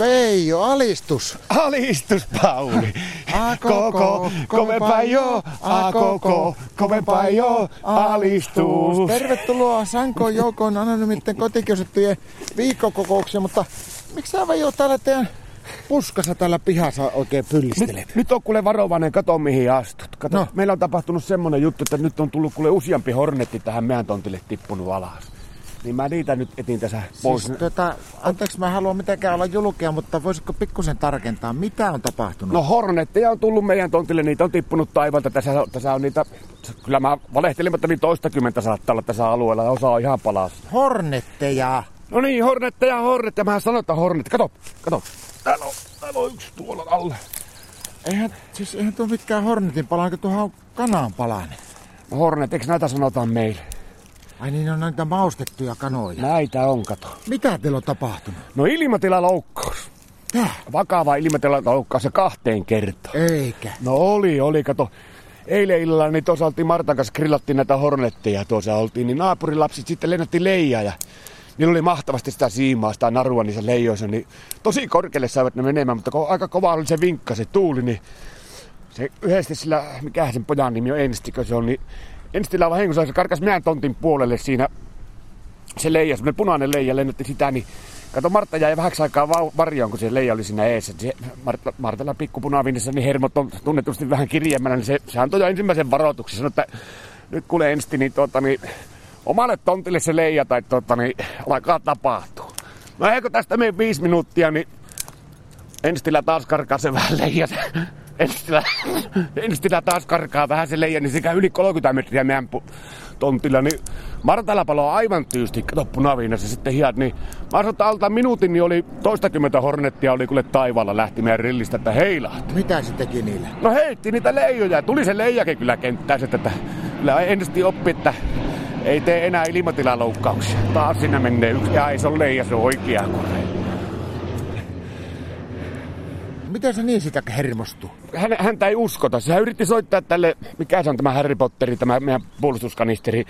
Veijo, alistus. Alistus, Pauli. A koko, kovempaa jo. A koko, kovempaa jo. Alistus. Tervetuloa Sankoon joukkoon anonymitten kotikiusattujen viikkokokoukseen, mutta miksi sä Veijo täällä teidän puskassa täällä pihassa oikein pyllistelet? Nyt, nyt on kuule varovainen, kato mihin astut. Kato, no. meillä on tapahtunut semmonen juttu, että nyt on tullut kuule useampi hornetti tähän meidän tontille tippunut alas. Niin mä niitä nyt etin tässä pois. Siis, tota, anteeksi, mä en halua mitenkään olla julkea, mutta voisitko pikkusen tarkentaa, mitä on tapahtunut? No hornetteja on tullut meidän tontille, niitä on tippunut taivalta. Tässä, tässä on niitä, kyllä mä valehtelin, mutta niin toistakymmentä saattaa olla tässä alueella ja osa on ihan palas. Hornetteja. No niin, hornetteja, hornetteja. Mähän sanoin, että hornet. Kato, kato. Täällä on, täällä on yksi tuolla alla. Eihän, siis eihän tuo mikään hornetin palanen, kun tuohon on kanan palanen. No hornet, eikö näitä sanotaan meille? Ai niin, on näitä maustettuja kanoja. Näitä on, kato. Mitä teillä on tapahtunut? No ilmatilaloukkaus. Tää? Vakava ilmatilaloukkaus ja kahteen kertaan. Eikä. No oli, oli, kato. Eilen illalla niin tuossa oltiin Martan kanssa grillattiin näitä hornetteja tuossa oltiin, niin naapurilapsit sitten lennätti leijaa ja niillä oli mahtavasti sitä siimaa, sitä narua niissä leijoissa, niin tosi korkealle saivat ne menemään, mutta kun aika kova oli se vinkka, se tuuli, niin se yhdesti sillä, mikä sen pojan nimi on, Enstikö se on, niin Enstillä vahingossa se karkas meidän tontin puolelle siinä se leija, semmoinen punainen leija lennätti sitä, niin Kato, Martta jäi vähäksi aikaa varjoon, kun se leija oli siinä eessä. Se Martta, Martalla pikkupunaviinissä, niin hermot on tunnetusti vähän kirjemmänä, niin se, se antoi jo ensimmäisen varoituksen. Sanoi, että nyt kuule ensti, niin, tuota, niin omalle tontille se leija tai tuota, niin, alkaa tapahtua. No eikö tästä mene viisi minuuttia, niin Enstillä taas karkaa se vähän leija. Enstillä, Enstillä taas karkaa vähän se leija, niin se käy yli 30 metriä meidän pu- tontilla. Niin Martalla palo aivan tyysti, kato punaviinassa sitten hiat. Niin mä sanoin, että alta minuutin niin oli toistakymmentä hornettia oli kuule taivaalla lähti meidän rillistä, että heilahti. Mitä se teki niille? No heitti niitä leijoja ja tuli se leijakin kyllä kenttään, että että kyllä ensti oppi, että ei tee enää ilmatilaloukkauksia. Taas sinne menee yksi, ja ei se ole leija, se on oikea kuule. Miten se niin sitä hermostuu? hän, häntä ei uskota. Sehän yritti soittaa tälle, mikä se on tämä Harry Potteri, tämä meidän puolustuskanisteri.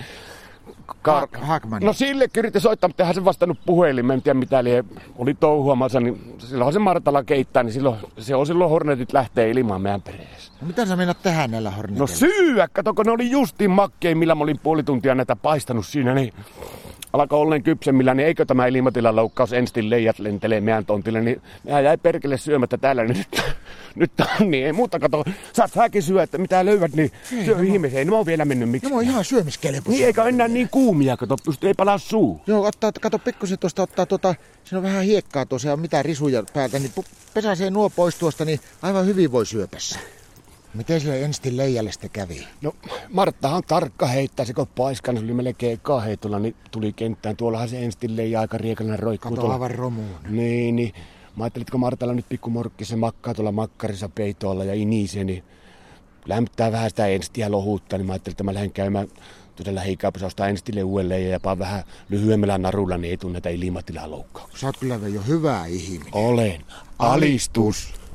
Haak- Haakman. No sille yritti soittaa, mutta hän sen vastannut puhelimeen, en tiedä mitä lie, oli touhuamassa, niin silloin se Martalla keittää, niin silloin, se on silloin Hornetit lähtee ilmaan meidän perheessä. No, mitä sä meinat tehdä näillä No horneteilla? syyä, kato, kun ne oli justiin makkein, millä mä olin puoli tuntia näitä paistanut siinä, niin alkoi olleen kypsemmillä, niin eikö tämä ilmatilan loukkaus enstin leijat lentelee meidän tontille, niin mehän jäi perkele syömättä täällä, niin nyt, nyt on niin, ei muuta kato, saat säkin syö, että mitä löydät, niin syö ihmeeseen, ei ne on vielä mennyt miksi. No on ihan syömiskelpoisia. Niin eikä enää niin kuumia, kato, pystyy, ei palaa suu. Joo, ottaa, kato pikkusen tuosta, ottaa tuota, siinä on vähän hiekkaa tuossa ja mitä risuja päältä, niin pu- pesäsee nuo pois tuosta, niin aivan hyvin voi syöpässä. Miten sille Enstin leijalle sitten kävi? No, Marttahan tarkka heittää, se kun paiskan, se oli melkein ekaa heitolla, niin tuli kenttään. Tuollahan se enstin leija aika riekallinen roikkuu Kato aivan romuun. Niin, niin. Mä ajattelin, että kun Martalla nyt pikku morkki, se makkaa tuolla makkarissa peitolla ja inisee, niin lämmittää vähän sitä enstiä lohutta, niin mä ajattelin, että mä lähden käymään tuossa lähikaupassa ostaa enstille uudelleen ja jopa vähän lyhyemmällä narulla, niin ei tule näitä ilmatilaloukkauksia. Sä oot kyllä jo hyvä ihminen. Olen. Alistus.